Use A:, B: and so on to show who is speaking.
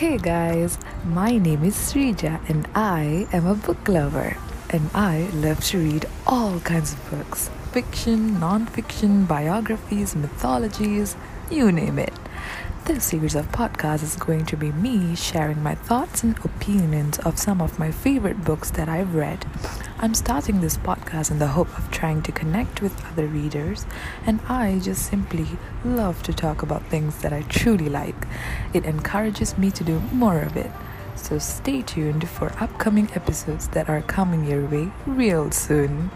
A: Hey guys, my name is Srija and I am a book lover. And I love to read all kinds of books fiction, non fiction, biographies, mythologies, you name it. This series of podcasts is going to be me sharing my thoughts and opinions of some of my favorite books that I've read. I'm starting this podcast in the hope of trying to connect with other readers, and I just simply love to talk about things that I truly like. It encourages me to do more of it. So stay tuned for upcoming episodes that are coming your way real soon.